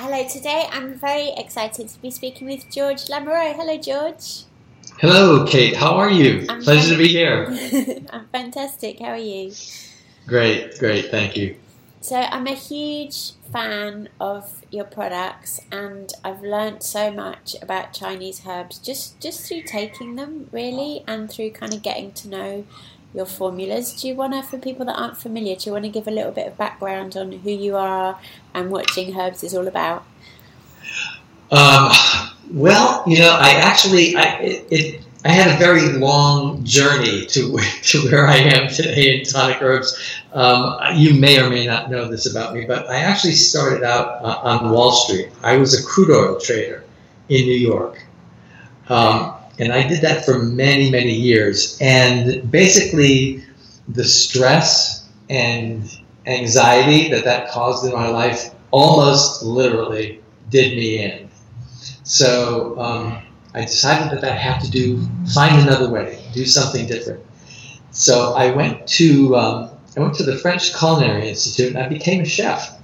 Hello, today I'm very excited to be speaking with George Lamoureux. Hello, George. Hello, Kate. How are you? I'm Pleasure to be here. I'm fantastic. How are you? Great, great. Thank you. So, I'm a huge fan of your products, and I've learnt so much about Chinese herbs just just through taking them, really, and through kind of getting to know your formulas. Do you want to, for people that aren't familiar, do you want to give a little bit of background on who you are and what Jing Herbs is all about? Um, well, you know, I actually, I, it, it, I had a very long journey to to where I am today in tonic herbs. Um, you may or may not know this about me, but I actually started out uh, on Wall Street. I was a crude oil trader in New York. Um, and I did that for many, many years. And basically, the stress and anxiety that that caused in my life almost literally did me in. So um, I decided that I had to do find another way, do something different. So I went to um, I went to the French Culinary Institute and I became a chef.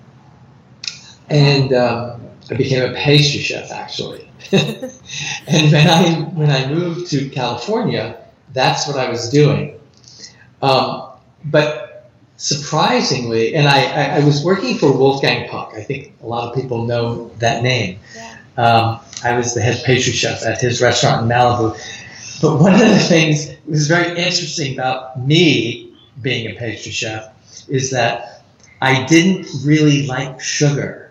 And um, I became a pastry chef actually. and when I when I moved to California, that's what I was doing. Um, but surprisingly, and I, I, I was working for Wolfgang Puck. I think a lot of people know that name. Yeah. Um, I was the head pastry chef at his restaurant in Malibu. But one of the things that was very interesting about me being a pastry chef is that I didn't really like sugar.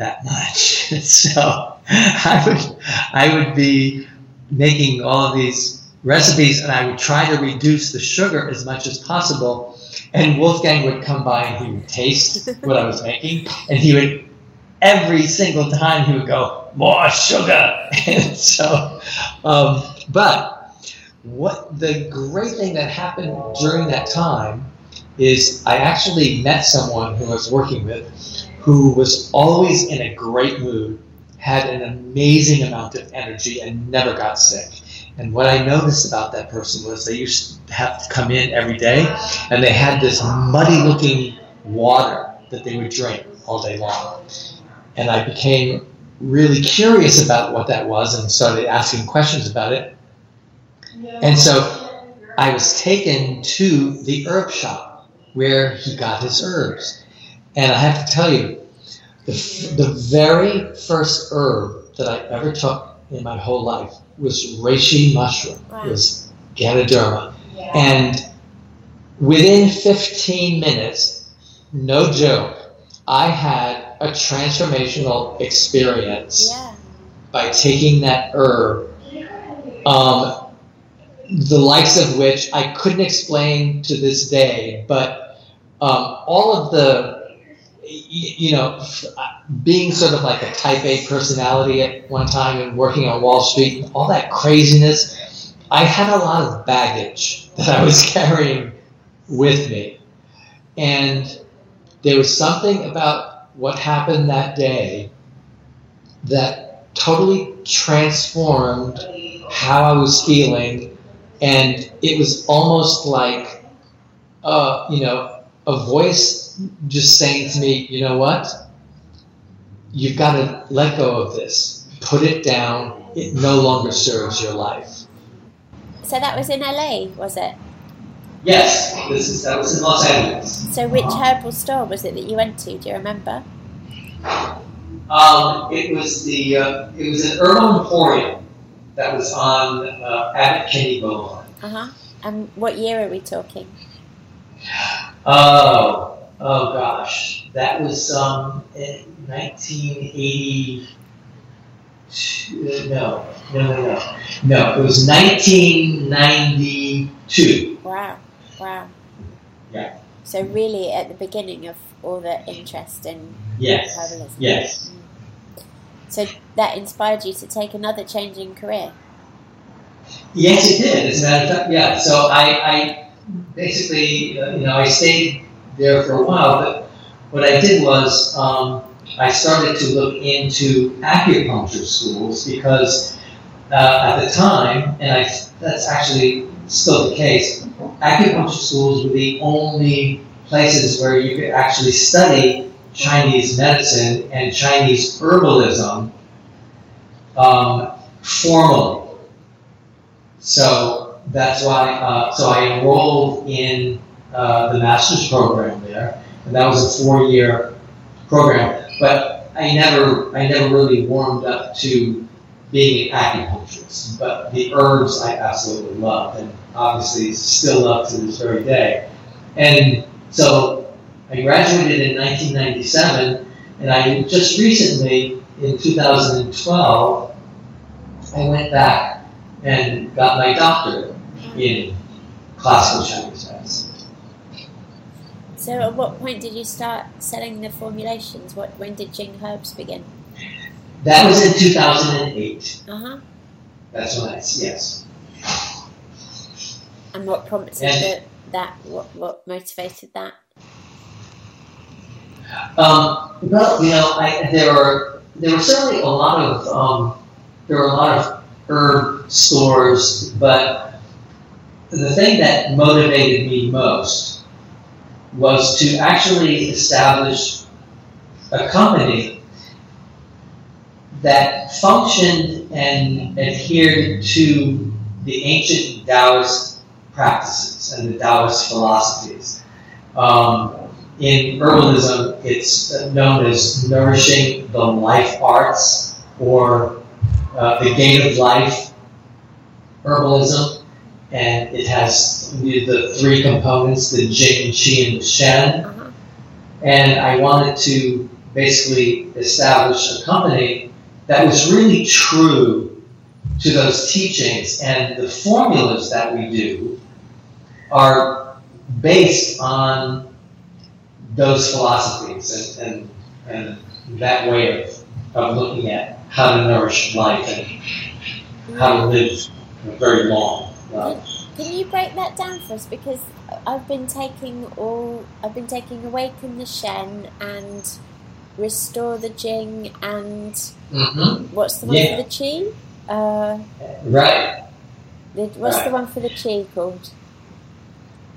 That much. so I would I would be making all of these recipes and I would try to reduce the sugar as much as possible. And Wolfgang would come by and he would taste what I was making and he would every single time he would go, More sugar and so um, but what the great thing that happened during that time is I actually met someone who I was working with who was always in a great mood, had an amazing amount of energy, and never got sick. And what I noticed about that person was they used to have to come in every day, and they had this muddy looking water that they would drink all day long. And I became really curious about what that was and started asking questions about it. And so I was taken to the herb shop where he got his herbs. And I have to tell you, the, f- the very first herb that I ever took in my whole life was reishi mushroom. Wow. It was Ganoderma. And within 15 minutes, no joke, I had a transformational experience Yeah. by taking that herb, um, the likes of which I couldn't explain to this day, but um, all of the, you know, being sort of like a type A personality at one time and working on Wall Street, and all that craziness, I had a lot of baggage that I was carrying with me. And there was something about what happened that day that totally transformed how I was feeling, and it was almost like, uh, you know, a voice just saying to me, you know what? You've got to let go of this. Put it down. It no longer serves your life. So that was in LA, was it? Yes, this is that was in Los Angeles. So which herbal store was it that you went to? Do you remember? Um, it was the uh, it was an Herbal Emporium that was on uh, Abbott Kinney Boulevard. Uh huh. And what year are we talking? Oh, oh gosh, that was um, in 1980. No, no, no, no, no. It was 1992. Wow. Wow. Yeah. So really at the beginning of all the interest in Yes, herbalism. yes. Mm. So that inspired you to take another changing career. Yes, it did. As a matter of fact, yeah. So I, I basically, uh, you know, I stayed there for a while, but what I did was um, I started to look into acupuncture schools because uh, at the time, and I, that's actually still the case, acupuncture schools were the only places where you could actually study Chinese medicine and Chinese herbalism um, formally. So that's why. Uh, so I enrolled in uh, the master's program there, and that was a four-year program. But I never, I never really warmed up to being an acupuncturist. But the herbs I absolutely loved, and obviously still love to this very day. And so I graduated in 1997, and I just recently, in 2012, I went back and got my doctorate in classical Chinese medicine. So, at what point did you start selling the formulations? What when did Jing Herbs begin? That was in 2008. Uh huh. That's when I, yes. And what prompted And- the, that? What what motivated that? Um, well, you know, I, there were there were certainly a lot of um, there were a lot of herb stores, but the thing that motivated me most was to actually establish a company that functioned and adhered to the ancient Taoist practices and the Taoist philosophies. Um, in herbalism, it's known as nourishing the life arts or uh, the gate of life herbalism. And it has the, three components the Jing, Qi, and the Shen. Uh-huh. And I wanted to basically establish a company that was really true to those teachings. And the formulas that we do are based on those philosophies and, and, and that way of, of looking at how to nourish life and how to live very long Can you break that down for us? Because I've been taking all, I've been taking awaken the Shen and restore the Jing and Mm-hmm. what's the one Yeah. for the Qi? Uh, Right. the, what's the one for the Qi called?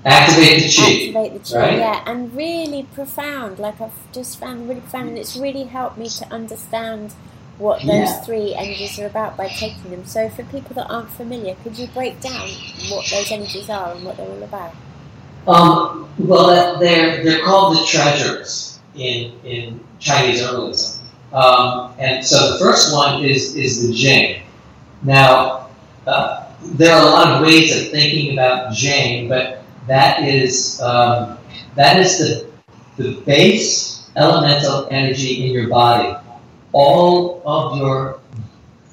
Activate the Qi. Activate the Qi, right? yeah, and really profound. Like I've just found really profound, and it's really helped me to understand what those Yeah. three energies are about by taking them. So for people that aren't familiar, could you break down what those energies are and what they're all about? Um, well, they're they're called the treasures in in Chinese herbalism. Um, and so the first one is is the Jing. Now, uh, there are a lot of ways of thinking about Jing, but that is um, that is the the base elemental energy in your body. All of your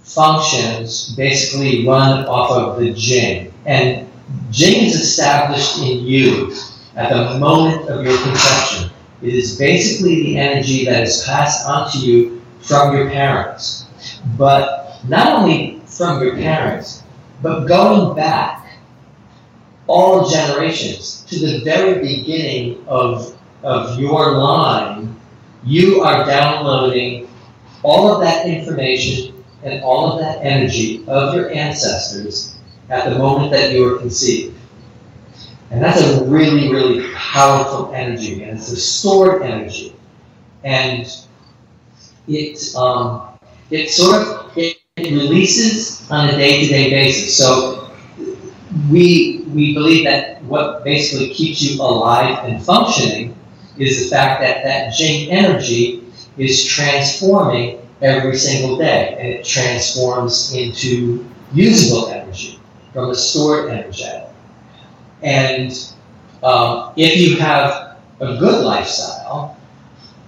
functions basically run off of the Jing, and Jing is established in you at the moment of your conception. It is basically the energy that is passed on to you from your parents. But not only from your parents, but going back all generations to the very beginning of, of your line, you are downloading all of that information and all of that energy of your ancestors at the moment that you were conceived. And that's a really, really powerful energy, and it's a stored energy. And it, um, it sort of it, it releases on a day-to-day basis. So we we believe that what basically keeps you alive and functioning is the fact that that Jing energy is transforming every single day, and it transforms into usable energy from a stored energy. And um, if you have a good lifestyle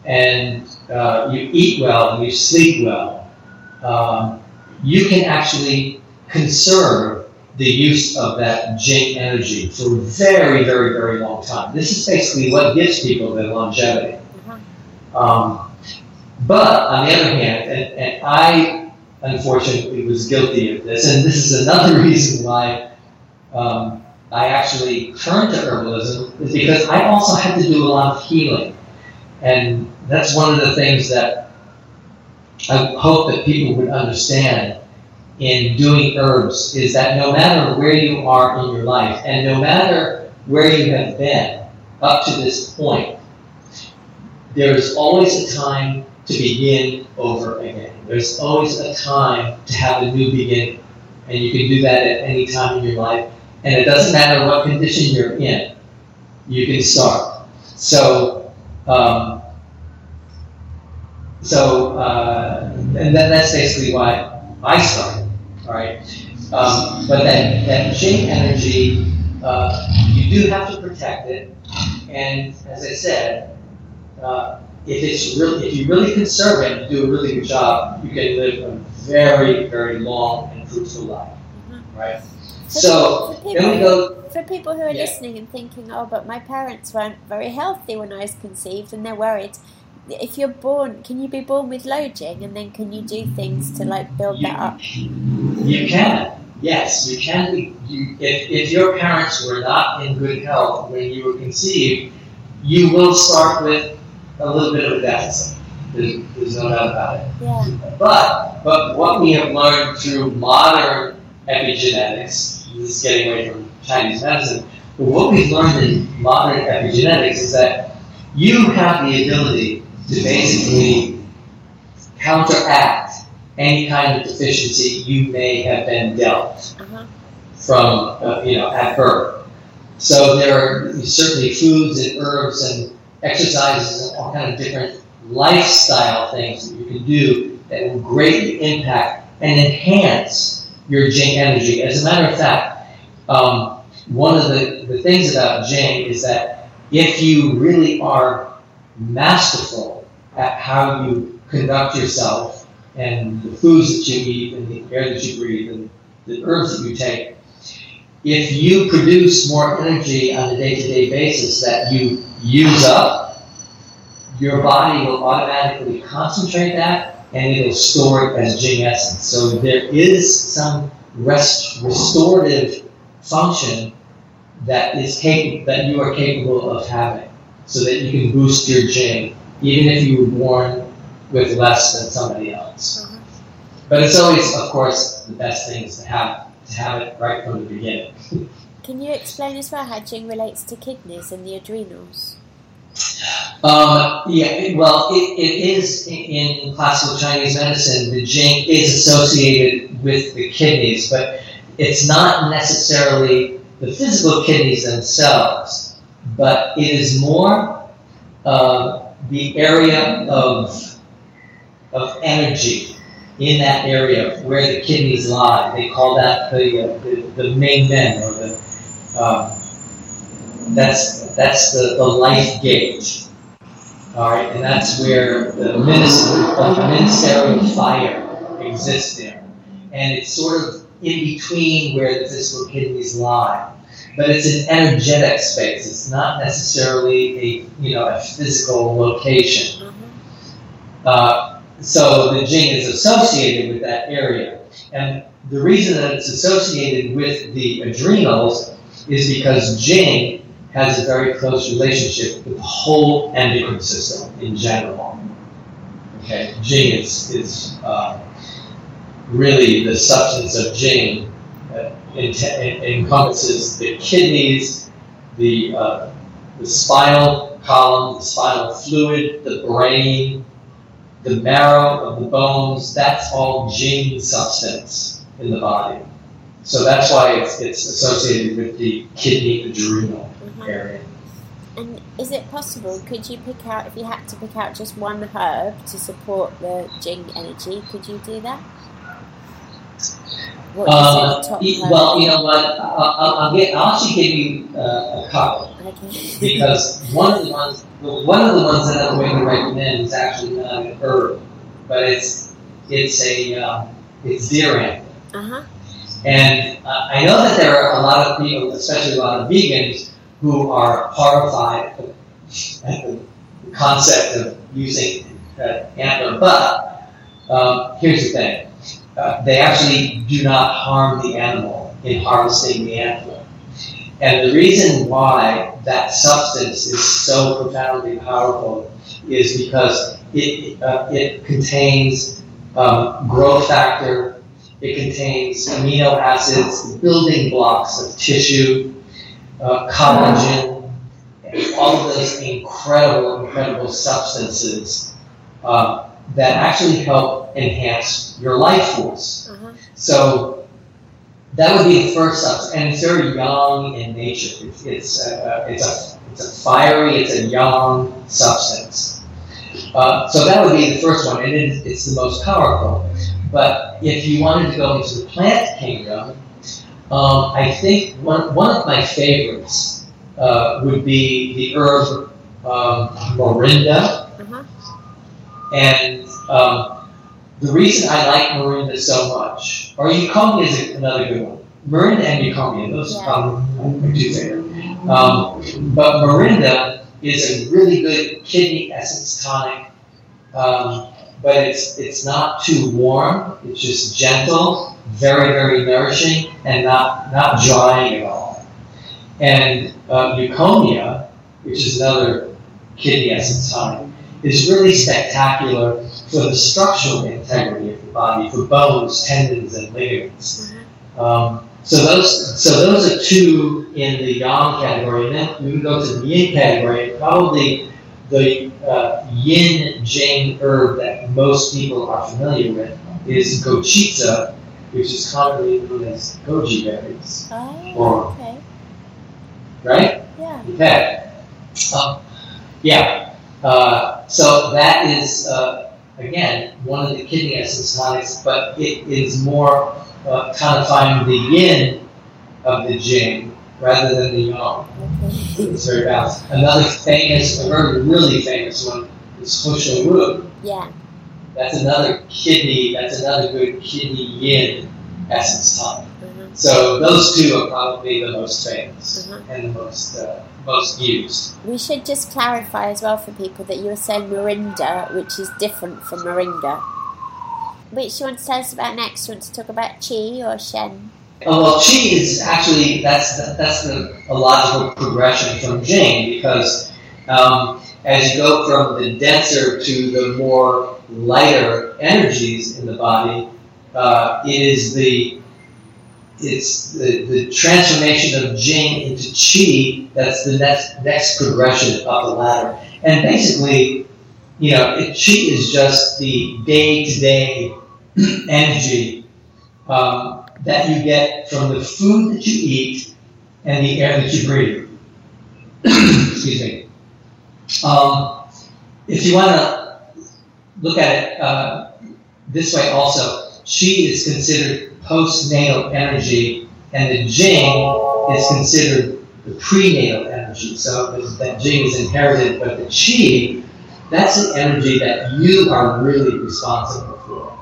and uh, you eat well and you sleep well, um, you can actually conserve the use of that Jing energy for a very, very, very long time. This is basically what gives people their longevity. Uh-huh. Um, but on the other hand, and, and I unfortunately was guilty of this, and this is another reason why um, I actually turned to herbalism, is because I also had to do a lot of healing. And that's one of the things that I hope that people would understand in doing herbs is that no matter where you are in your life, and no matter where you have been up to this point, there is always a time to begin over again. There's always a time to have a new beginning. And you can do that at any time in your life. And it doesn't matter what condition you're in, you can start. So, um, so, uh, and that, that's basically why I started. All right. Um, but that, that Jing energy, uh, you do have to protect it. And as I said, uh, if it's really, if you really conserve it and do a really good job, you can live a very, very long and fruitful life. Mm-hmm. Right? For so people, then we go. For people who are yeah. listening and thinking, "Oh, but my parents weren't very healthy when I was conceived," and they're worried. If you're born, can you be born with low Jing, and then can you do things to like build you, that up? You can. Yes, you can be. You, if, if your parents were not in good health when you were conceived, you will start with a little bit of a deficit. There's, there's no doubt about it. Yeah. But but what we have learned through modern epigenetics, this is getting away from Chinese medicine, but what we've learned in modern epigenetics is that you have the ability to basically counteract any kind of deficiency you may have been dealt uh-huh. from, uh, you know, at birth. So there are certainly foods and herbs and exercises and all kind of different lifestyle things that you can do that will greatly impact and enhance your Jing energy. As a matter of fact, um, one of the, the things about Jing is that if you really are masterful at how you conduct yourself and the foods that you eat and the air that you breathe and the herbs that you take, if you produce more energy on a day-to-day basis that you use up, your body will automatically concentrate that and it'll store it as Jing essence. So there is some rest restorative function that is capable that you are capable of having so that you can boost your Jing, even if you were born with less than somebody else. Mm-hmm. But it's always, of course, the best thing is to have to have it right from the beginning. Can you explain as well how Jing relates to kidneys and the adrenals? Um, yeah, well, it, it is in classical Chinese medicine, the Jing is associated with the kidneys, but it's not necessarily the physical kidneys themselves, but it is more uh, the area of, of energy in that area where the kidneys lie. They call that the, uh, the, the Ming Men or the um, that's that's the, the life gauge. All right, and that's where the minister of ministerial fire exists there, and it's sort of in between where the physical kidneys lie. But it's an energetic space. It's not necessarily a you know a physical location. Mm-hmm. Uh, so the Jing is associated with that area, and the reason that it's associated with the adrenals is because Jing has a very close relationship with the whole endocrine system in general. Okay, Jing is, is uh, really the substance of Jing that encompasses the kidneys, the, uh, the spinal column, the spinal fluid, the brain, the marrow of the bones. That's all Jing substance in the body. So that's why it's, it's associated with the kidney adrenal mm-hmm. area. And is it possible? Could you pick out if you had to pick out just one herb to support the Jing energy? Could you do that? Uh, well, you know what? I'll, I'll. Actually give you uh, a couple okay. because one of the ones, one of the ones that I'm going to recommend is actually not an herb, but it's it's a uh, it's deer antler. Uh huh. And uh, I know that there are a lot of people, especially a lot of vegans, who are horrified at the concept of using uh, antler. But um, here's the thing uh, they actually do not harm the animal in harvesting the antler. And the reason why that substance is so profoundly powerful is because it, uh, it contains um, growth factor it contains amino acids, building blocks of tissue, uh, collagen, all of those incredible, incredible substances uh, that actually help enhance your life force. Uh-huh. So that would be the first substance, and it's very young in nature. It's it's a, it's a it's a fiery, it's a young substance. Uh, so that would be the first one, and it, it's the most powerful. But if you wanted to go into the plant kingdom, um, I think one, one of my favorites uh, would be the herb um, morinda. Uh-huh. And um, the reason I like morinda so much, or eucommia is another good one. Morinda and eucommia, those Yeah. are probably my two favorite. Um, but morinda is a really good kidney essence tonic. Um, but it's it's not too warm. It's just gentle, very very nourishing, and not not drying at all. And uh, eucommia, which is another kidney essence tonic, is really spectacular for the structural integrity of the body, for bones, tendons, and ligaments. Um, so those so those are two in the yang category. And then we can go to the yin category. Probably the uh, yin jing herb that most people are familiar with is gou qi zi, which is commonly known as goji berries, Oh, Or- okay. right? Yeah. Okay. Um, yeah. Uh, so that is uh, again one of the kidney essence tonics, but it is more uh, codifying the yin of the jing rather than the yang. Okay. It's very balanced. Another famous, a very really famous one is Hosho. Yeah. That's another kidney. That's another good kidney yin essence tonic. Uh-huh. So those two are probably the most famous Uh-huh. and the most uh, most used. We should just clarify as well for people that you were saying Morinda, which is different from Moringa. Which you want to tell us about next? You want to talk about Chi or Shen? Oh, well, qi is actually that's the, that's the a logical progression from jing because um, as you go from the denser to the more lighter energies in the body, uh, it is the it's the, the transformation of jing into qi that's the next next progression up the ladder. And basically, you know, qi is just the day to day energy. Um, that you get from the food that you eat and the air that you breathe. Excuse me. Um, if you want to look at it uh, this way also, Qi is considered postnatal energy and the Jing is considered the prenatal energy. So that Jing is inherited, but the Qi, that's the energy that you are really responsible for.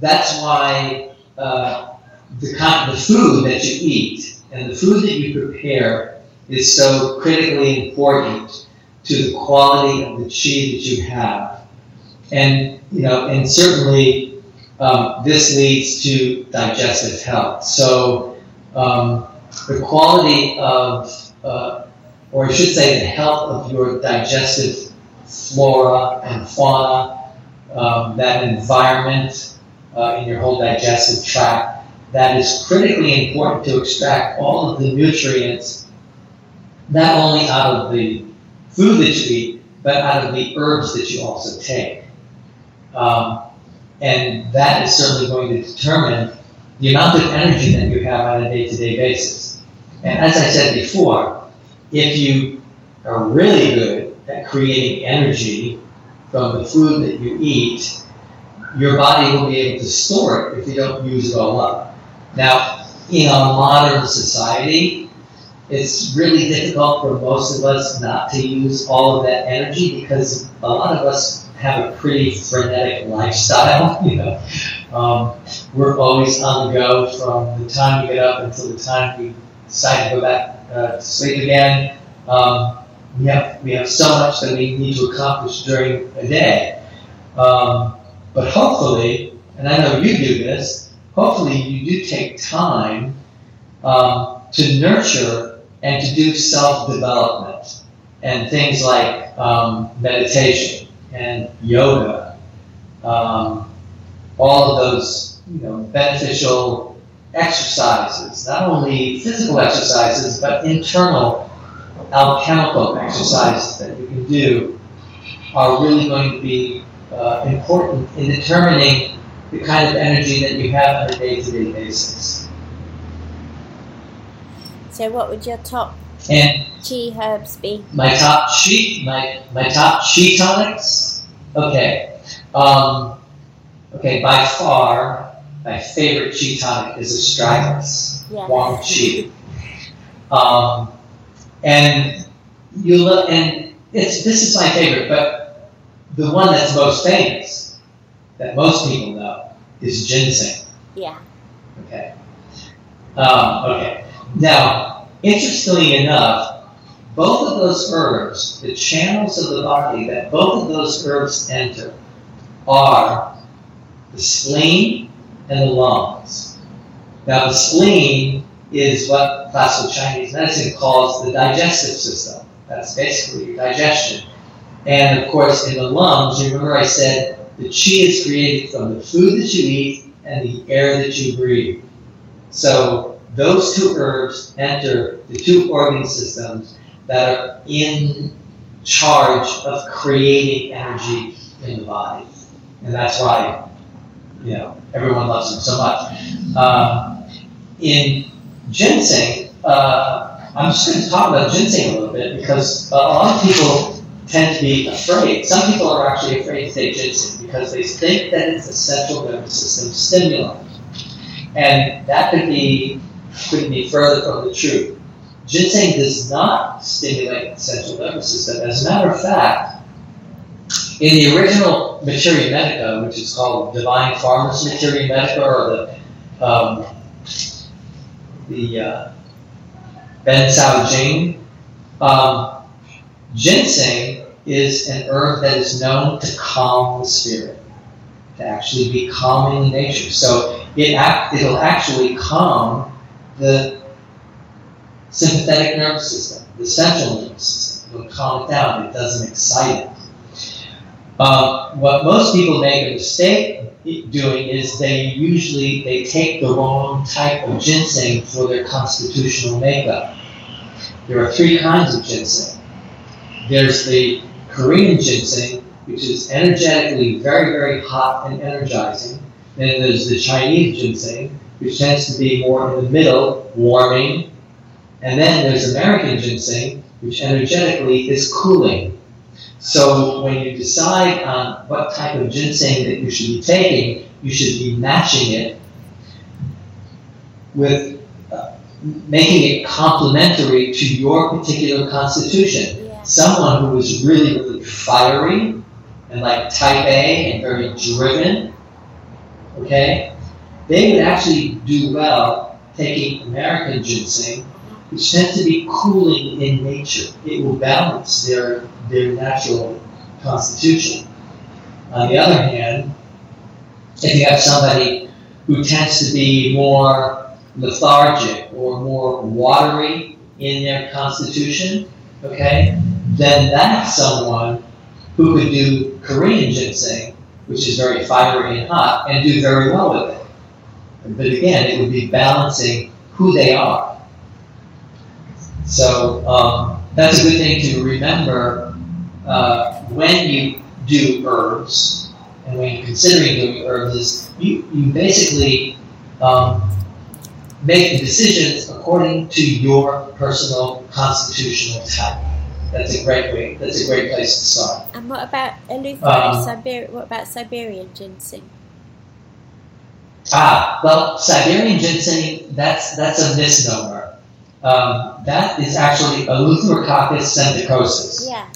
That's why uh, the kind the food that you eat and the food that you prepare is so critically important to the quality of the chi that you have. And you know, and certainly um, this leads to digestive health. So um, the quality of, uh, or I should say, the health of your digestive flora and fauna, um, that environment uh, in your whole digestive tract that is critically important to extract all of the nutrients, not only out of the food that you eat, but out of the herbs that you also take. Um, and that is certainly going to determine the amount of energy that you have on a day to day basis. And as I said before, if you are really good at creating energy from the food that you eat, your body will be able to store it if you don't use it all up. Now, in a modern society, it's really difficult for most of us not to use all of that energy because a lot of us have a pretty frenetic lifestyle. You know, um, we're always on the go from the time we get up until the time we decide to go back uh, to sleep again. Um, we have we have so much that we need to accomplish during a day. Um, but hopefully, and I know you do this, hopefully you do take time um, to nurture and to do self-development and things like um, meditation and yoga, um, all of those you know beneficial exercises, not only physical exercises but internal alchemical exercises that you can do are really going to be uh, important in determining the kind of energy that you have on a day-to-day basis. So, what would your top And chi herbs be? my top chi, my my top chi tonics. Okay, um, okay. By far, my favorite chi tonic is Astragalus. Yeah. Huang Qi. Um, and you look, and it's this is my favorite, but the one that's most famous, that most people know, is ginseng. Yeah. Okay. Um, okay. Now, interestingly enough, both of those herbs, the channels of the body that both of those herbs enter, are the spleen and the lungs. Now, the spleen is what classical Chinese medicine calls the digestive system. That's basically your digestion. And of course, in the lungs, you remember I said the chi is created from the food that you eat and the air that you breathe. So those two herbs enter the two organ systems that are in charge of creating energy in the body. And that's why, you know, everyone loves them so much. Um, in ginseng, uh, I'm just going to talk about ginseng a little bit because a lot of people tend to be afraid. Some people are actually afraid to take ginseng because they think that it's a central nervous system stimulant. And that could be couldn't be further from the truth. Ginseng does not stimulate the central nervous system. As a matter of fact, in the original Materia Medica, which is called Divine Farmers Materia Medica, or the um, the uh, Ben Cao Jing, um, ginseng is an herb that is known to calm the spirit, to actually be calming in nature. So it act, it'll actually calm the sympathetic nervous system, the central nervous system. It'll calm it down. It doesn't excite it. Um, what most people make a mistake doing is they usually they take the wrong type of ginseng for their constitutional makeup. There are three kinds of ginseng. There's the Korean ginseng, which is energetically very, very hot and energizing. Then there's the Chinese ginseng, which tends to be more in the middle, warming. And then there's American ginseng, which energetically is cooling. So when you decide on what type of ginseng that you should be taking, you should be matching it with uh, making it complementary to your particular constitution. Yeah. Someone who is really, really fiery and like type A and very driven, okay, they would actually do well taking American ginseng, which tends to be cooling in nature. It will balance their their natural constitution. On the other hand, if you have somebody who tends to be more lethargic or more watery in their constitution, okay, then that's someone who could do Korean ginseng, which is very fiery and hot, and do very well with it. But again, it would be balancing who they are. So um, that's a good thing to remember uh, when you do herbs and when you're considering doing herbs is you, you basically um, make the decisions according to your personal constitutional type. That's a great way. That's a great place to start. And what about Eleuthero Um, Siber- What about Siberian ginseng? Ah, well, Siberian ginseng, that's, that's a misnomer. Um, that is actually a Eleutherococcus senticosus. Yeah.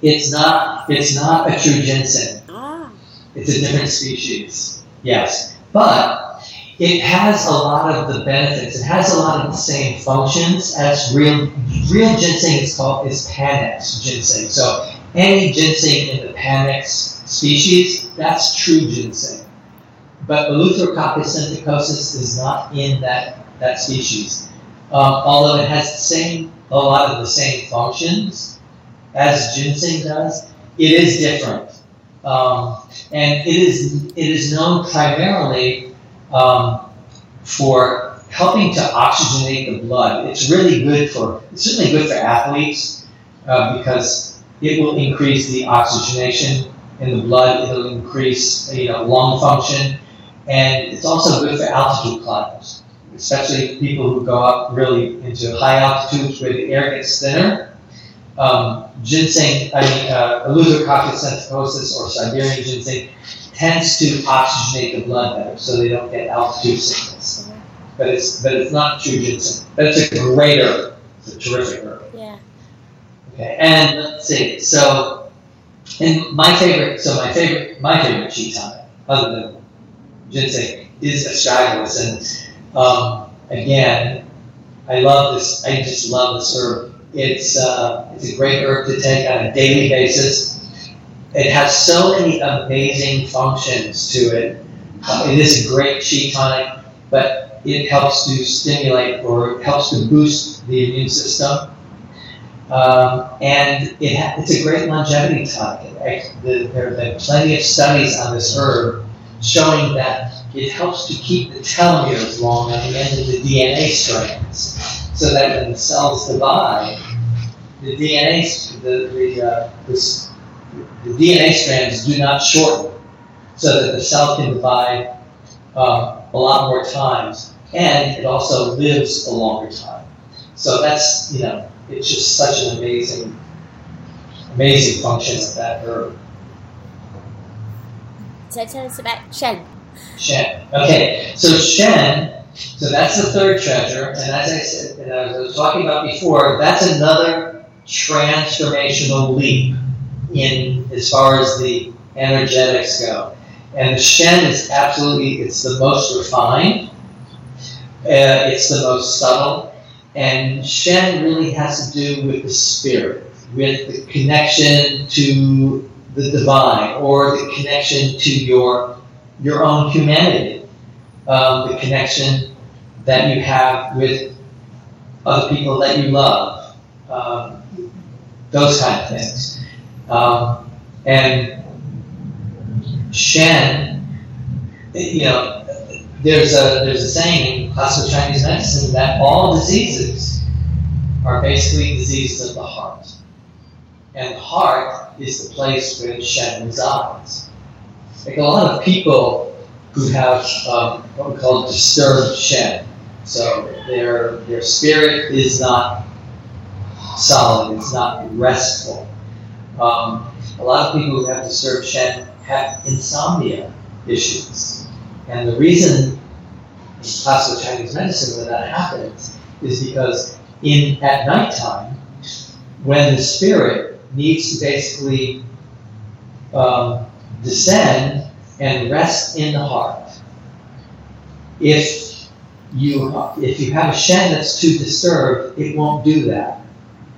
It's not, it's not a true ginseng. Ah. It's a different species. Yes. But it has a lot of the benefits. It has a lot of the same functions as real real ginseng is called is Panax ginseng. So any ginseng in the Panax species, that's true ginseng. But Eleutherococcus senticosus is not in that, that species. Um, although it has the same a lot of the same functions as ginseng does, it is different. Um, and it is it is known primarily um, for helping to oxygenate the blood. It's really good for, it's certainly good for athletes uh, because it will increase the oxygenation in the blood. It'll increase, you know, lung function, and it's also good for altitude climbers, especially people who go up really into high altitudes where the air gets thinner. Um, ginseng, I mean, uh, Eleutherococcus senticosus or Siberian ginseng tends to oxygenate the blood better, so they don't get altitude sickness. But it's but it's not true ginseng. But it's a great herb. It's a terrific herb. Yeah. Okay, and let's see. So, and my favorite, so my favorite, my favorite cheese tonic, other than ginseng, is a astragalus. And um, again, I love this. I just love this herb. It's uh, it's a great herb to take on a daily basis. It has so many amazing functions to it. Uh, it is a great chi tonic, but it helps to stimulate or helps to boost the immune system. Um, and it ha- it's a great longevity tonic. The, there have been plenty of studies on this herb showing that it helps to keep the telomeres long on the end of the DNA strands, so that when the cells divide, the DNA, the, the, uh, this, the DNA strands do not shorten, so that the cell can divide um, a lot more times, and it also lives a longer time. So that's you know, it's just such an amazing, amazing function of that herb. So tell us about Shen. Shen. Okay, so Shen, so that's the third treasure, and as I said, and as I was talking about before, that's another transformational leap in as far as the energetics go. And Shen is absolutely, it's the most refined, uh, it's the most subtle, and Shen really has to do with the spirit, with the connection to the divine, or the connection to your your own humanity, um, the connection that you have with other people that you love, um, those kind of things. Um, and Shen, you know, there's a there's a saying in classical Chinese medicine that all diseases are basically diseases of the heart, and the heart is the place where Shen resides. Like a lot of people who have um, what we call disturbed Shen, so their their spirit is not solid, it's not restful. Um, a lot of people who have disturbed Shen have insomnia issues. And the reason in classical Chinese medicine when that happens is because in at nighttime, when the spirit needs to basically um, descend and rest in the heart, if you if you have a Shen that's too disturbed, it won't do that,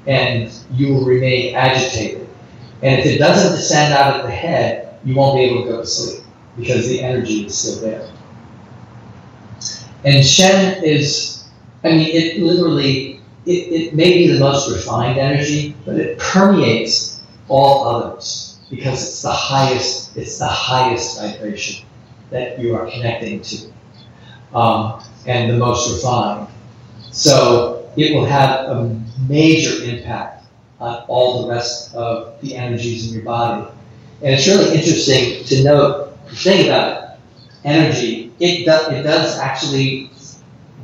and you will remain agitated. And if it doesn't descend out of the head, you won't be able to go to sleep because the energy is still there. And Shen is, I mean, it literally, it, it may be the most refined energy, but it permeates all others because it's the highest, it's the highest vibration that you are connecting to, um, and the most refined. So it will have a major impact on all the rest of the energies in your body. And it's really interesting to note the thing about energy, it does, it does actually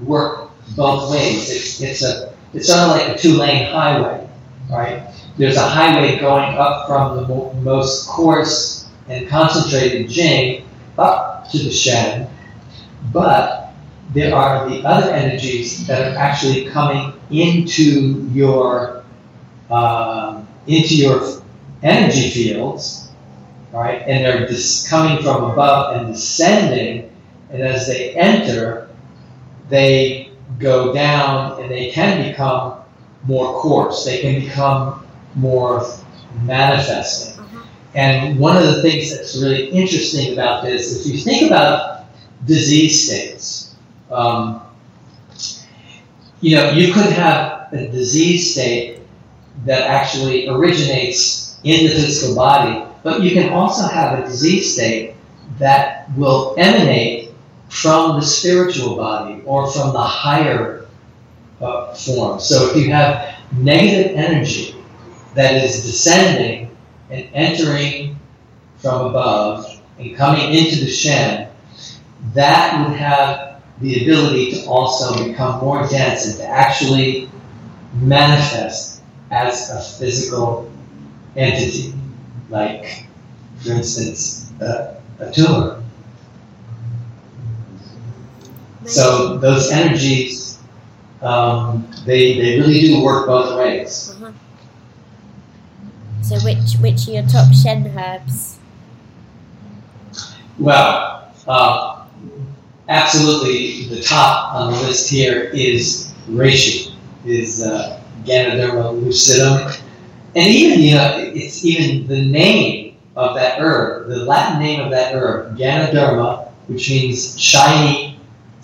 work both ways. It's, it's, a, it's of like a two lane highway, right? There's a highway going up from the mo- most coarse and concentrated Jing up to the Shen, but there are the other energies that are actually coming into your um, into your energy fields, right? And they're just coming from above and descending, and as they enter, they go down and they can become more coarse. They can become more manifesting. And one of the things that's really interesting about this is if you think about disease states, um, you know, you could have a disease state that actually originates in the physical body, but you can also have a disease state that will emanate from the spiritual body or from the higher uh, form. So if you have negative energy that is descending and entering from above and coming into the Shen, that would have the ability to also become more dense and to actually manifest as a physical entity, like, for instance, uh, a tumor. So those energies, um, they, they really do work both ways. Uh-huh. So which which are your top Shen herbs? Well, uh, absolutely, the top on the list here is reishi, is uh, Ganoderma lucidum, and even you know it's even the name of that herb, the Latin name of that herb, Ganoderma, which means shiny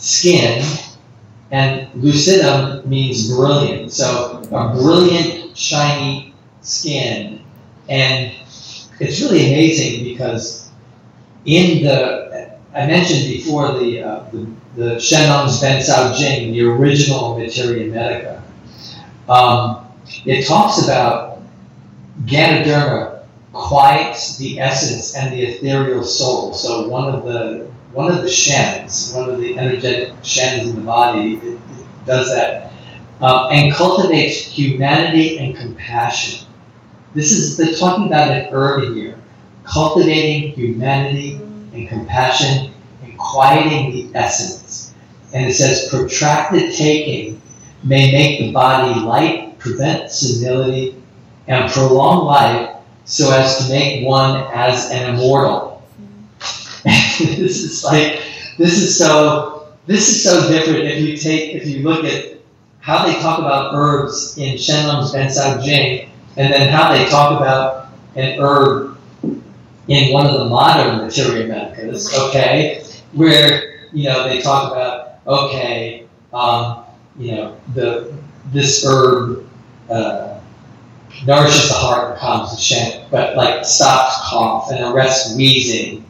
skin, and lucidum means brilliant. So a brilliant, shiny skin, and it's really amazing because in the I mentioned before the uh, the, the Shennong's Ben Cao Jing, the original Materia Medica. Um, it talks about Ganoderma quiets the essence and the ethereal soul. So one of the one of the shens, one of the energetic shens in the body, it, it does that, uh, and cultivates humanity and compassion. This is they're talking about an herb here, cultivating humanity and compassion and quieting the essence. And it says protracted taking may make the body light, prevent senility, and prolong life so as to make one as an immortal. this is like this is so this is so different if you take if you look at how they talk about herbs in Shennong's Ben Cao Jing and then how they talk about an herb in one of the modern materia medicas, okay, where you know they talk about okay, um, you know the this herb uh, nourishes the heart and calms the shen, but like stops cough and arrests wheezing,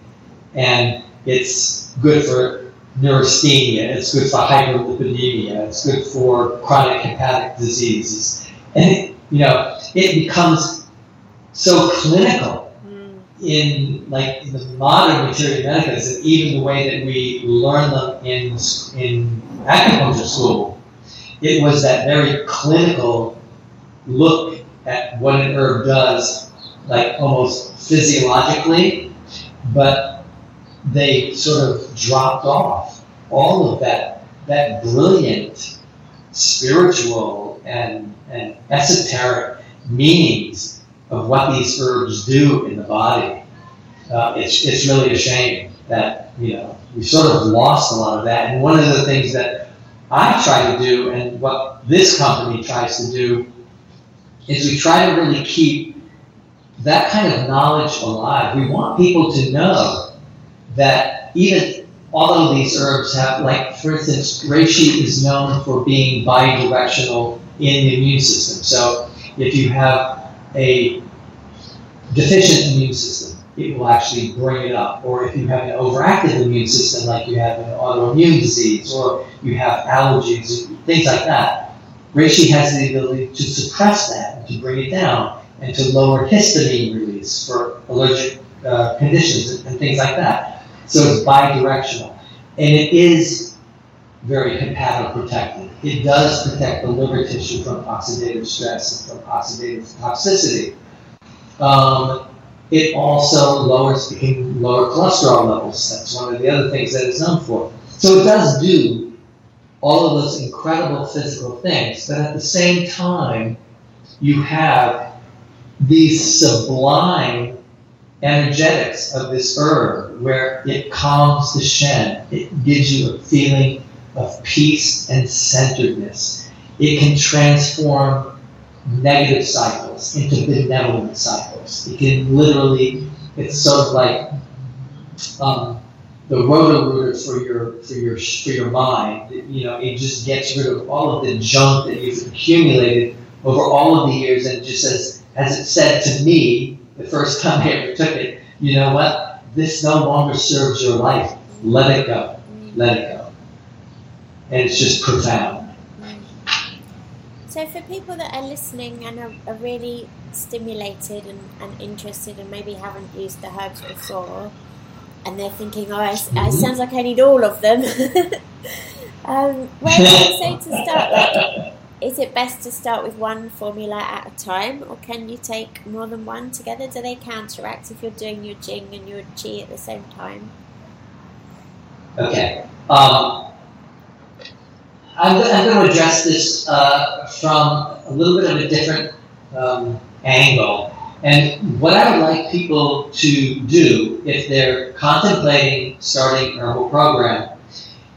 and it's good for neurasthenia, it's good for hyperlipidemia, it's good for chronic hepatic diseases, and it, you know it becomes so clinical hmm. in like the modern materia medicas and even the way that we learn them in in acupuncture school, it was that very clinical look at what an herb does, like almost physiologically, but they sort of dropped off all of that that brilliant spiritual and, and esoteric meanings of what these herbs do in the body. Uh, it's, it's really a shame that, you know, we sort of lost a lot of that. And one of the things that I try to do and what this company tries to do is we try to really keep that kind of knowledge alive. We want people to know that even although these herbs have, like, for instance, reishi is known for being bidirectional in the immune system. So if you have a deficient immune system, it will actually bring it up. Or if you have an overactive immune system, like you have an autoimmune disease, or you have allergies, things like that, reishi has the ability to suppress that and to bring it down and to lower histamine release for allergic uh, conditions and things like that. So it's bidirectional. And it is very hepatoprotective. It does protect the liver tissue from oxidative stress and from oxidative toxicity. Um, it also lowers lower cholesterol levels. That's one of the other things that it's known for. So it does do all of those incredible physical things, but at the same time, you have these sublime energetics of this herb where it calms the shen. It gives you a feeling of peace and centeredness. It can transform negative cycles into benevolent cycles. It can literally, it's sort of like um, the rotor for your for your for your mind. You know, it just gets rid of all of the junk that you've accumulated over all of the years, and just says, as it said to me the first time I ever took it, you know what? This no longer serves your life. Let it go. let it go. And it's just profound. So, for people that are listening and are, are really stimulated and, and, interested and maybe haven't used the herbs before, and they're thinking, oh, I, mm-hmm. it sounds like I need all of them. um, where do you say to start? Like, is it best to start with one formula at a time, or can you take more than one together? Do they counteract if you're doing your Jing and your Qi at the same time? Okay. Um, I'm, going to address this uh, from a little bit of a different um, angle. And what I would like people to do if they're contemplating starting a herbal program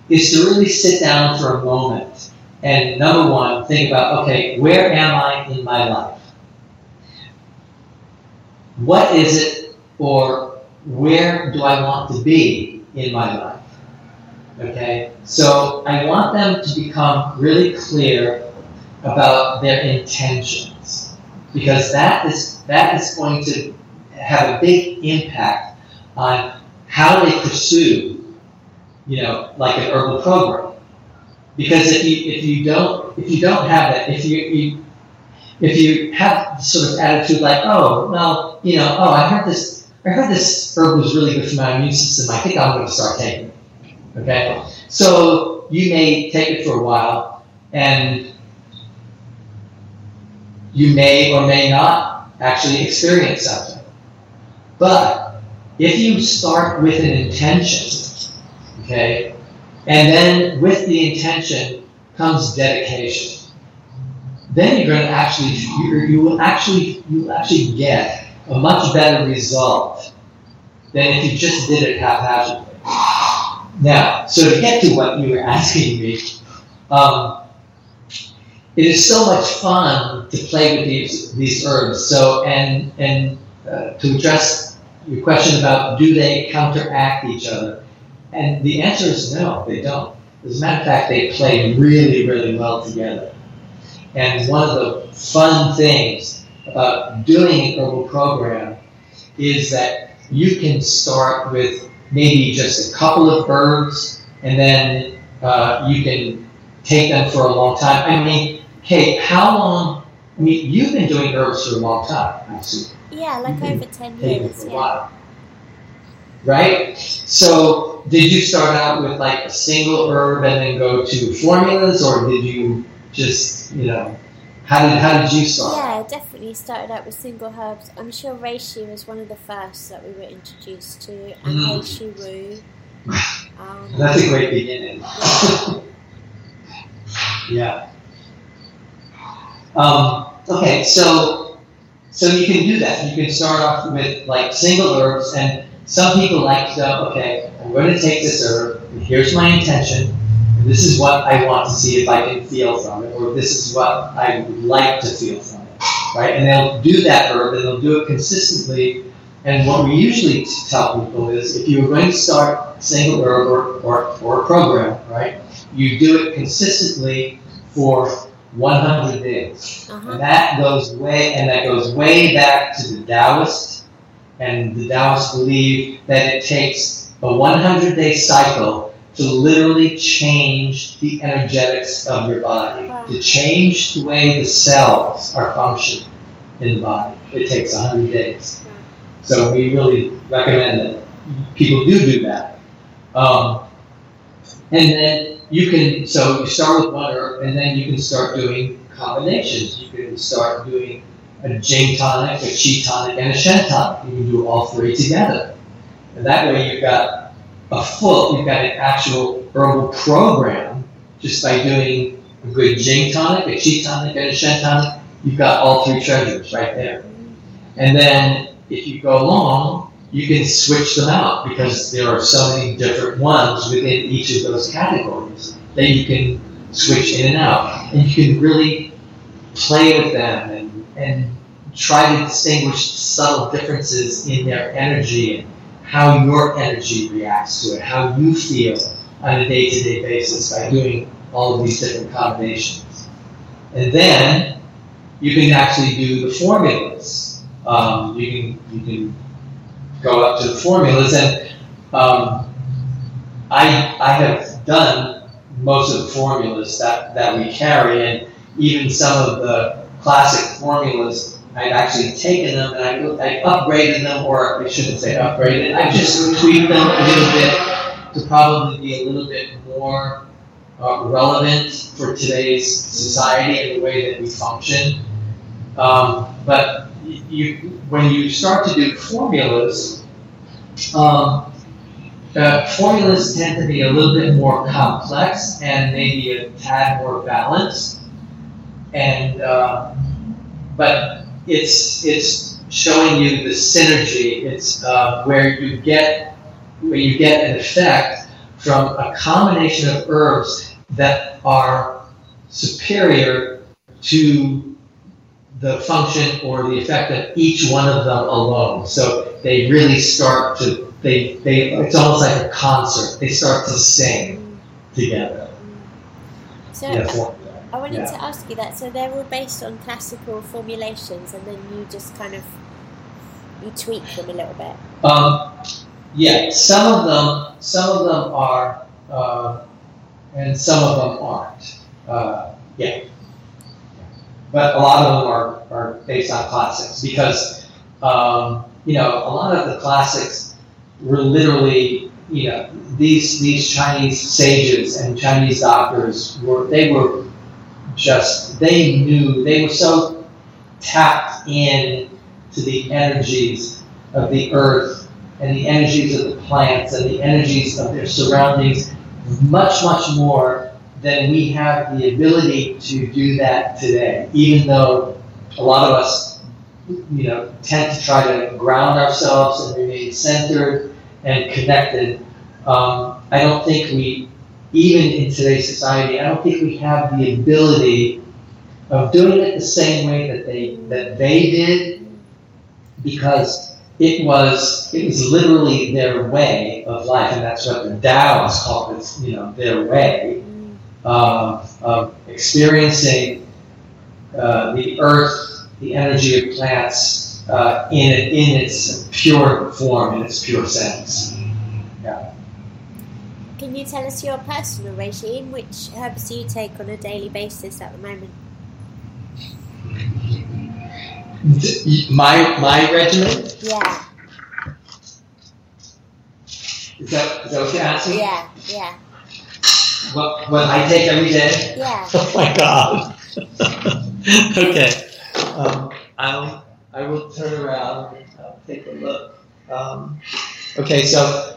is to really sit down for a moment and number one, think about okay, where am I in my life? What is it, or where do I want to be in my life? Okay, so I want them to become really clear about their intentions because that is that is going to have a big impact on how they pursue, you know, like an herbal program. Because if you if you don't if you don't have that, if you, you if you have sort of attitude like, oh well, you know, oh I heard this I heard this herb was really good for my immune system, I think I'm going to start taking it. Okay, so you may take it for a while, and you may or may not actually experience something. But if you start with an intention, okay, and then with the intention comes dedication. Then you're going to actually, you will actually, you will actually get a much better result than if you just did it haphazardly. Now, so to get to what you were asking me, um, it is so much fun to play with these these herbs. So, and and uh, to address your question about do they counteract each other? And the answer is no, they don't. As a matter of fact, they play really, really well together. And one of the fun things about doing a herbal program is that you can start with maybe just a couple of herbs and then uh, you can take them for a long time. I mean, Kate, how long? I mean, you've been doing herbs for a long time. Yeah, like over 10 years. Yeah right? So did you start out with like a single herb and then go to formulas, or did you just, you know, how did how did you start? Yeah, definitely started out with single herbs. I'm sure reishi was one of the first that we were introduced to, and mm. reishi wu. Um, That's a great beginning. Yeah. yeah. Um, okay, so so you can do that. You can start off with like single herbs and some people like to go, okay, I'm going to take this herb, and here's my intention, and this is what I want to see if I can feel from it, or this is what I would like to feel from it, right? And they'll do that herb, and they'll do it consistently. And what we usually tell people is, if you're going to start a single herb or, or, or a program, right, you do it consistently for 100 days. Uh-huh. And that goes way, and that goes way back to the Taoist and the Taoists believe that it takes a 100 day cycle to literally change the energetics of your body, wow. to change the way the cells are functioning in the body. It takes 100 days. So we really recommend that people do do that. Um, and then you can, so you start with one herb, and then you can start doing combinations. You can start doing a Jing tonic, a Qi tonic, and a Shen tonic. You can do all three together. And that way you've got a full, you've got an actual herbal program just by doing a good Jing tonic, a Qi tonic, and a Shen tonic. You've got all three treasures right there. And then if you go along, you can switch them out because there are so many different ones within each of those categories that you can switch in and out. And you can really play with them and, try to distinguish subtle differences in their energy and how your energy reacts to it, how you feel on a day to day basis by doing all of these different combinations. And then you can actually do the formulas. Um, you can you can go up to the formulas and um, I, I have done most of the formulas that, that we carry, and even some of the classic formulas, I've actually taken them and I, I upgraded them, or I shouldn't say upgraded, I've just tweaked them a little bit to probably be a little bit more uh, relevant for today's society and the way that we function. Um, but you, when you start to do formulas, um, uh, formulas tend to be a little bit more complex and maybe a tad more balanced. And uh, but it's it's showing you the synergy. It's uh, where you get where you get an effect from a combination of herbs that are superior to the function or the effect of each one of them alone. So they really start to they they it's almost like a concert. They start to sing together. So I wanted yeah. to ask you that. So they're all based on classical formulations, and then you just kind of you tweak them a little bit. Um, yeah, some of them, some of them are, uh, and some of them aren't. Uh, yeah, but a lot of them are, are based on classics because um, you know a lot of the classics were literally you know these these Chinese sages and Chinese doctors were they were just they knew they were so tapped in to the energies of the earth and the energies of the plants and the energies of their surroundings much, much more than we have the ability to do that today. Even though a lot of us, you know, tend to try to ground ourselves and remain centered and connected, um, I don't think we, even in today's society, I don't think we have the ability of doing it the same way that they that they did because it was it was literally their way of life, and that's what the Taoists called it. You know, their way uh, of experiencing uh, the earth, the energy of plants uh, in in its pure form, in its pure sense. Can you tell us your personal regime? Which herbs do you take on a daily basis at the moment? My my regimen Yeah, is that is that what you're asking? yeah, yeah, What what I take every day? yeah. Oh my god. okay. Um, I'll I will turn around and I'll take a look. Um, okay, so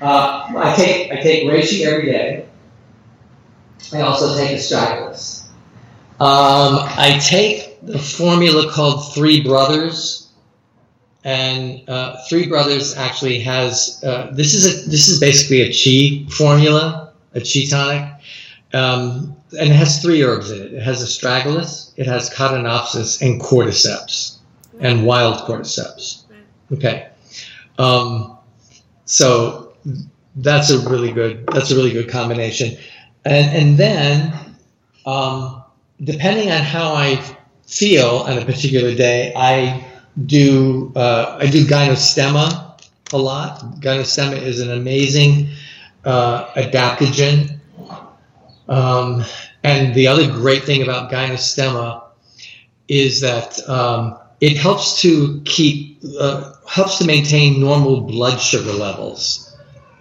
uh, I take I take reishi every day. I also take astragalus. Um, I take the formula called Three Brothers, and uh, Three Brothers actually has uh, this is a this is basically a chi formula, a chi tonic. Um, and it has three herbs in it. It has astragalus, it has codonopsis, and cordyceps, and wild cordyceps. Okay, um, so that's a really good that's a really good combination. And and then um, depending on how I feel on a particular day, I do uh, I do gynostemma a lot. Gynostemma is an amazing uh, adaptogen. Um, and the other great thing about gynostemma is that um, it helps to keep, uh, helps to maintain normal blood sugar levels,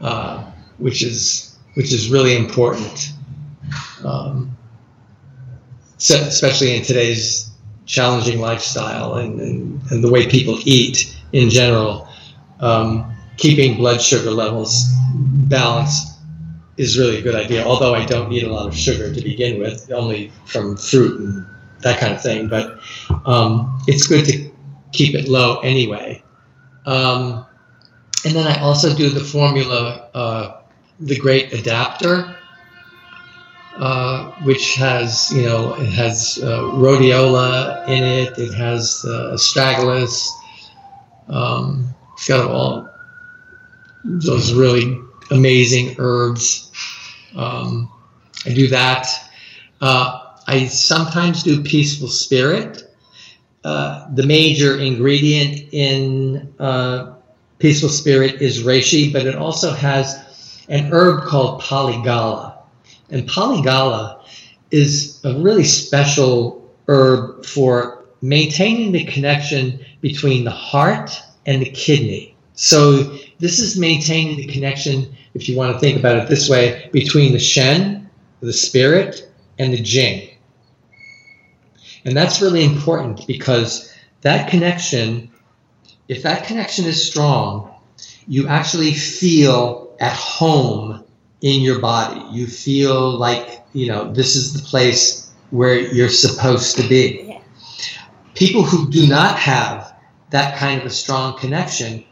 uh, which is which is really important, um, so especially in today's challenging lifestyle and, and, and the way people eat in general. Um, keeping blood sugar levels balanced is really a good idea. Although I don't eat a lot of sugar to begin with, only from fruit and that kind of thing. But um, it's good to keep it low anyway. Um, and then I also do the formula, uh, the Great Adapter, uh, which has you know it has uh, rhodiola in it. It has uh, astragalus. Um, it's got all those really amazing herbs. Um, I do that. Uh, I sometimes do peaceful spirit. Uh, the major ingredient in uh, peaceful spirit is reishi, but it also has an herb called polygala. And polygala is a really special herb for maintaining the connection between the heart and the kidney. So this is maintaining the connection, if you want to think about it this way, between the Shen, the spirit, and the Jing. And that's really important because that connection, if that connection is strong, you actually feel at home in your body. You feel like, you know, this is the place where you're supposed to be. Yeah. People who do not have that kind of a strong connection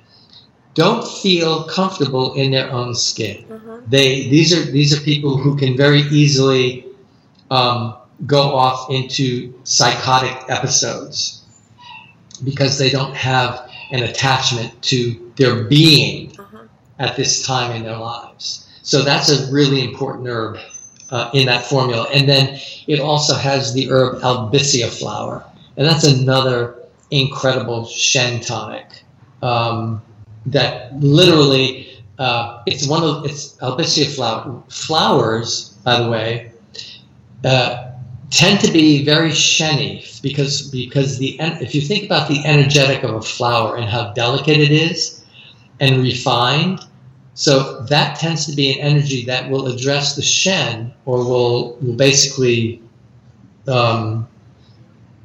don't feel comfortable in their own skin. Uh-huh. They these are these are people who can very easily um, go off into psychotic episodes because they don't have an attachment to their being Uh-huh. at this time in their lives. So that's a really important herb uh, in that formula. And then it also has the herb albizia flower, and that's another incredible Shen tonic. Um, that literally, uh, it's one of it's albizia flower flowers. By the way, uh, tend to be very shiny because because the if you think about the energetic of a flower and how delicate it is and refined so that tends to be an energy that will address the shen or will, will basically um,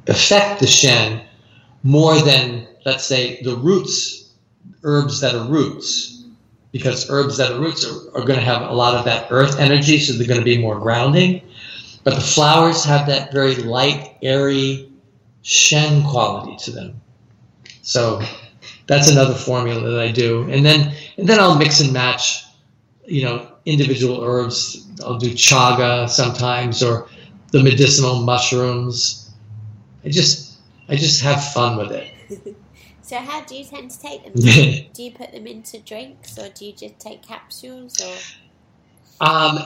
affect the shen more than let's say the roots herbs that are roots because herbs that are roots are, are going to have a lot of that earth energy so they're going to be more grounding but the flowers have that very light, airy Shen quality to them. So that's another formula that I do. And then and then I'll mix and match, you know, individual herbs. I'll do chaga sometimes or the medicinal mushrooms. I just I just have fun with it. So how do you tend to take them? Do you, put them into drinks or do you just take capsules or Um,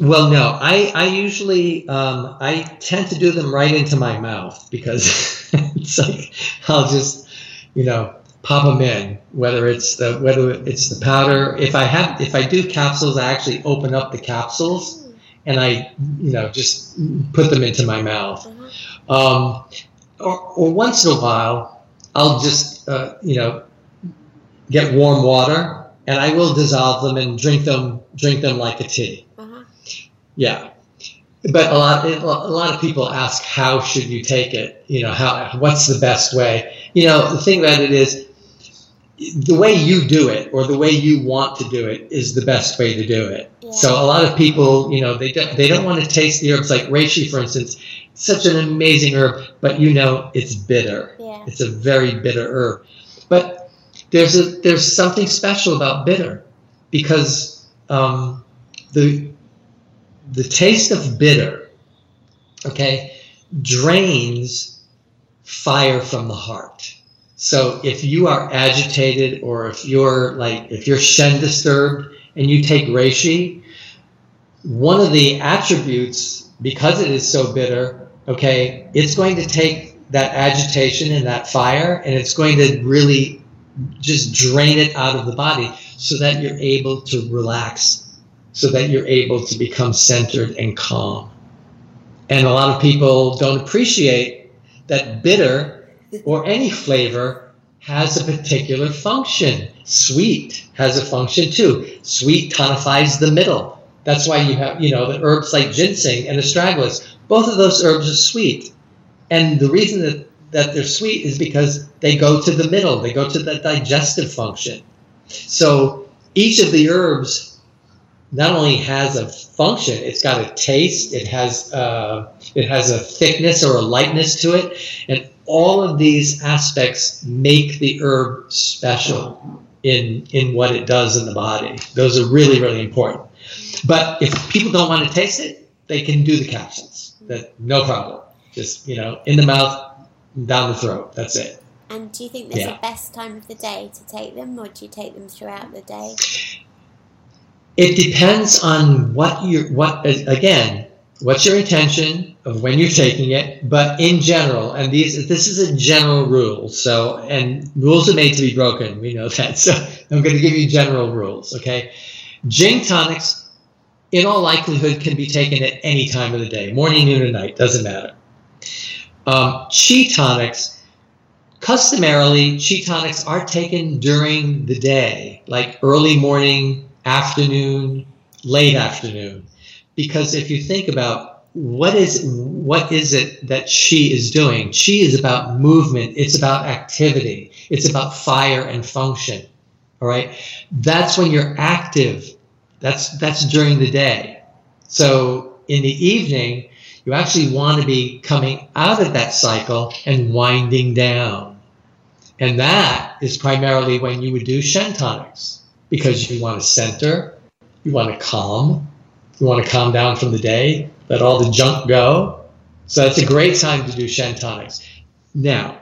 well, no, I, I usually, um, I tend to do them right into my mouth because it's like, I'll just, you know, pop them in, whether it's the, whether it's the powder. If I have, if I do capsules, I actually open up the capsules and I, you know, just put them into my mouth. Um, or, or once in a while, I'll just, uh, you know, get warm water and I will dissolve them and drink them, drink them like a tea. Uh-huh. Yeah. But a lot, a lot of people ask, how should you take it? You know, how, what's the best way? You know, the thing about it is, the way you do it or the way you want to do it is the best way to do it. Yeah. So a lot of people, you know, they don't, they don't want to taste the herbs like reishi, for instance. Such an amazing herb, but you know it's bitter. Yeah. It's a very bitter herb. There's a there's something special about bitter because um, the the taste of bitter, okay, drains fire from the heart. So if you are agitated or if you're like if you're shen disturbed and you take reishi, one of the attributes because it is so bitter, okay, it's going to take that agitation and that fire and it's going to really just drain it out of the body so that you're able to relax, so that you're able to become centered and calm. And a lot of people don't appreciate that bitter or any flavor has a particular function. Sweet has a function too. Sweet tonifies the middle. That's why you have, you know, the herbs like ginseng and astragalus. Both of those herbs are sweet. And the reason that, that they're sweet is because they go to the middle, they go to the digestive function. So each of the herbs not only has a function, it's got a taste, it has uh, it has a thickness or a lightness to it, and all of these aspects make the herb special in in what it does in the body. Those are really really important. But if people don't want to taste it, they can do the capsules. That no problem. Just you know, in the mouth, down the throat. That's it. And do you think there's Yeah. a best time of the day to take them or do you take them throughout the day? It depends on what you what again. What's your intention of when you're taking it? But in general, and these this is a general rule. So and rules are made to be broken. We know that. So I'm going to give you general rules. Okay. Jing tonics, in all likelihood, can be taken at any time of the day, morning, noon, or night, doesn't matter. Um, chi tonics, customarily, chi tonics are taken during the day, like early morning, afternoon, late afternoon. Because if you think about what is what is it that chi is doing? Chi is about movement, it's about activity, it's about fire and function. All right? That's when you're active. That's that's during the day. So in the evening, you actually want to be coming out of that cycle and winding down. And that is primarily when you would do Shen tonics because you want to center, you want to calm, you want to calm down from the day, let all the junk go. So it's a great time to do Shen tonics. Now,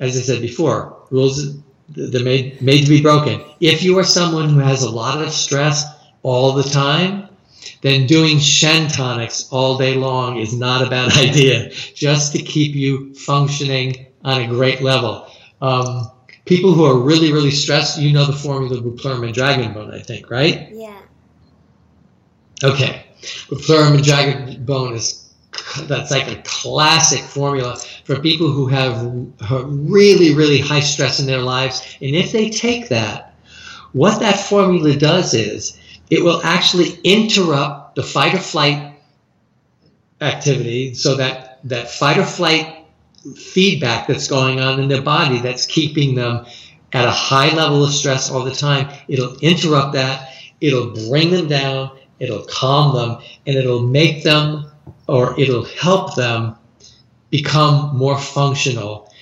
as I said before, rules they're made made to be broken. If you are someone who has a lot of stress all the time, then doing Shen tonics all day long is not a bad idea, just to keep you functioning on a great level. Um, people who are really, really stressed, you know the formula of Bupleurum and Dragon Bone, I think, right? Yeah. Okay. Bupleurum and Dragon Bone is that's like a classic formula for people who have really, really high stress in their lives. And if they take that, what that formula does is it will actually interrupt the fight or flight activity so that that fight or flight feedback that's going on in their body that's keeping them at a high level of stress all the time it'll interrupt that it'll bring them down it'll calm them and it'll make them or it'll help them become more functional.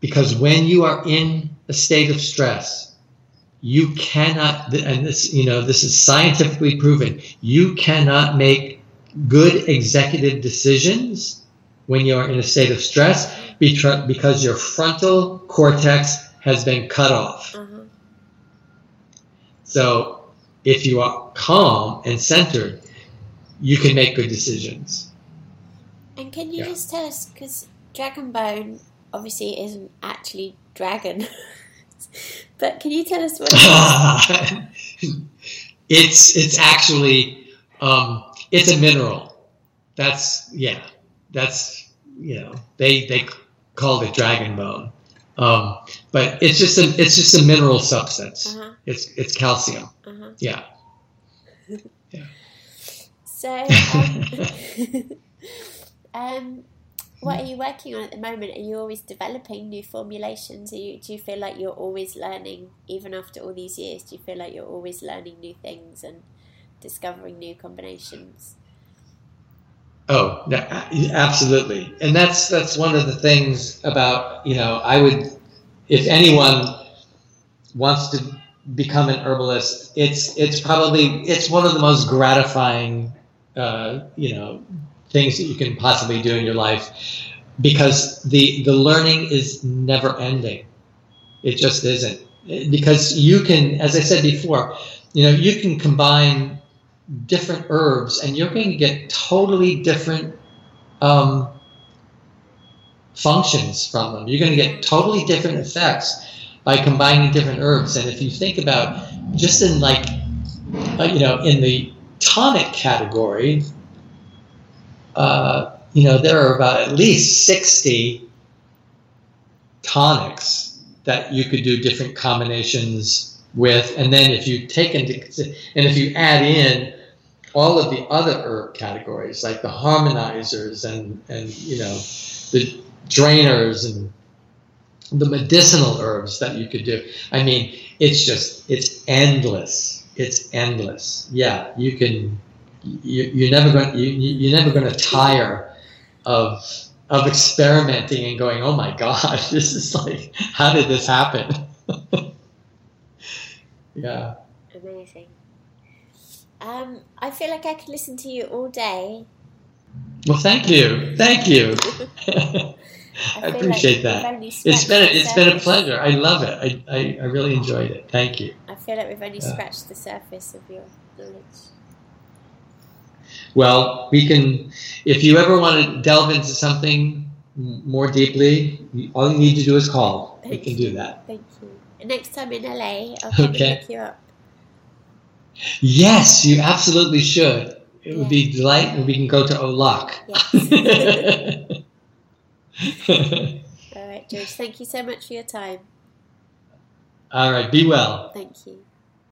Because when you are in a state of stress you cannot and this you know this is scientifically proven you cannot make good executive decisions when you are in a state of stress because your frontal cortex has been cut off Uh-huh. so if you are calm and centered you can make good decisions And can you Yeah. just tell us, because Dragon Bone obviously isn't actually dragon, but can you tell us what it it's it's actually um, it's a mineral. That's yeah. That's you know they they called it dragon bone, um, but it's just a it's just a mineral substance. Uh-huh, It's it's calcium. uh-huh. Yeah. So, um, um, what are you working on at the moment? Are you always developing new formulations? Are you, do you feel like you're always learning, even after all these years? Do you feel like you're always learning new things and discovering new combinations? Oh, absolutely, and that's that's one of the things about you know I would, if anyone wants to become an herbalist, it's it's probably it's one of the most gratifying uh, you know things that you can possibly do in your life because the the learning is never ending. It just isn't because you can, as I said before, you know you can combine different herbs and you're going to get totally different um, functions from them. You're going to get totally different effects by combining different herbs. And if you think about just in like, uh, you know, in the tonic category, uh, you know, there are about at least 60 tonics that you could do different combinations with. And then if you take into, and if you add in all of the other herb categories, like the harmonizers and, and you know, the drainers and the medicinal herbs that you could do. I mean, it's just, it's endless. It's endless. Yeah, you can, you, you're never going, you, you- you're never going to tire of, of experimenting and going, oh my God, this is like, how did this happen? yeah. Amazing. Um, I feel like I could listen to you all day. Well, thank you. Thank you. I feel appreciate like that. It's been a, it's been a pleasure. I love it. I, I, I really enjoyed it. Thank you. I feel like we've only Yeah. scratched the surface of your knowledge. Well, we can, if you ever want to delve into something more deeply, all you need to do is call. Thank we can you. do that. Thank you. Next time in LA, I'll come okay. pick you up. Yes, you absolutely should. It would be delight, and we can go to Olak. Yes. all right, George. Thank you so much for your time. All right. Be well. Thank you.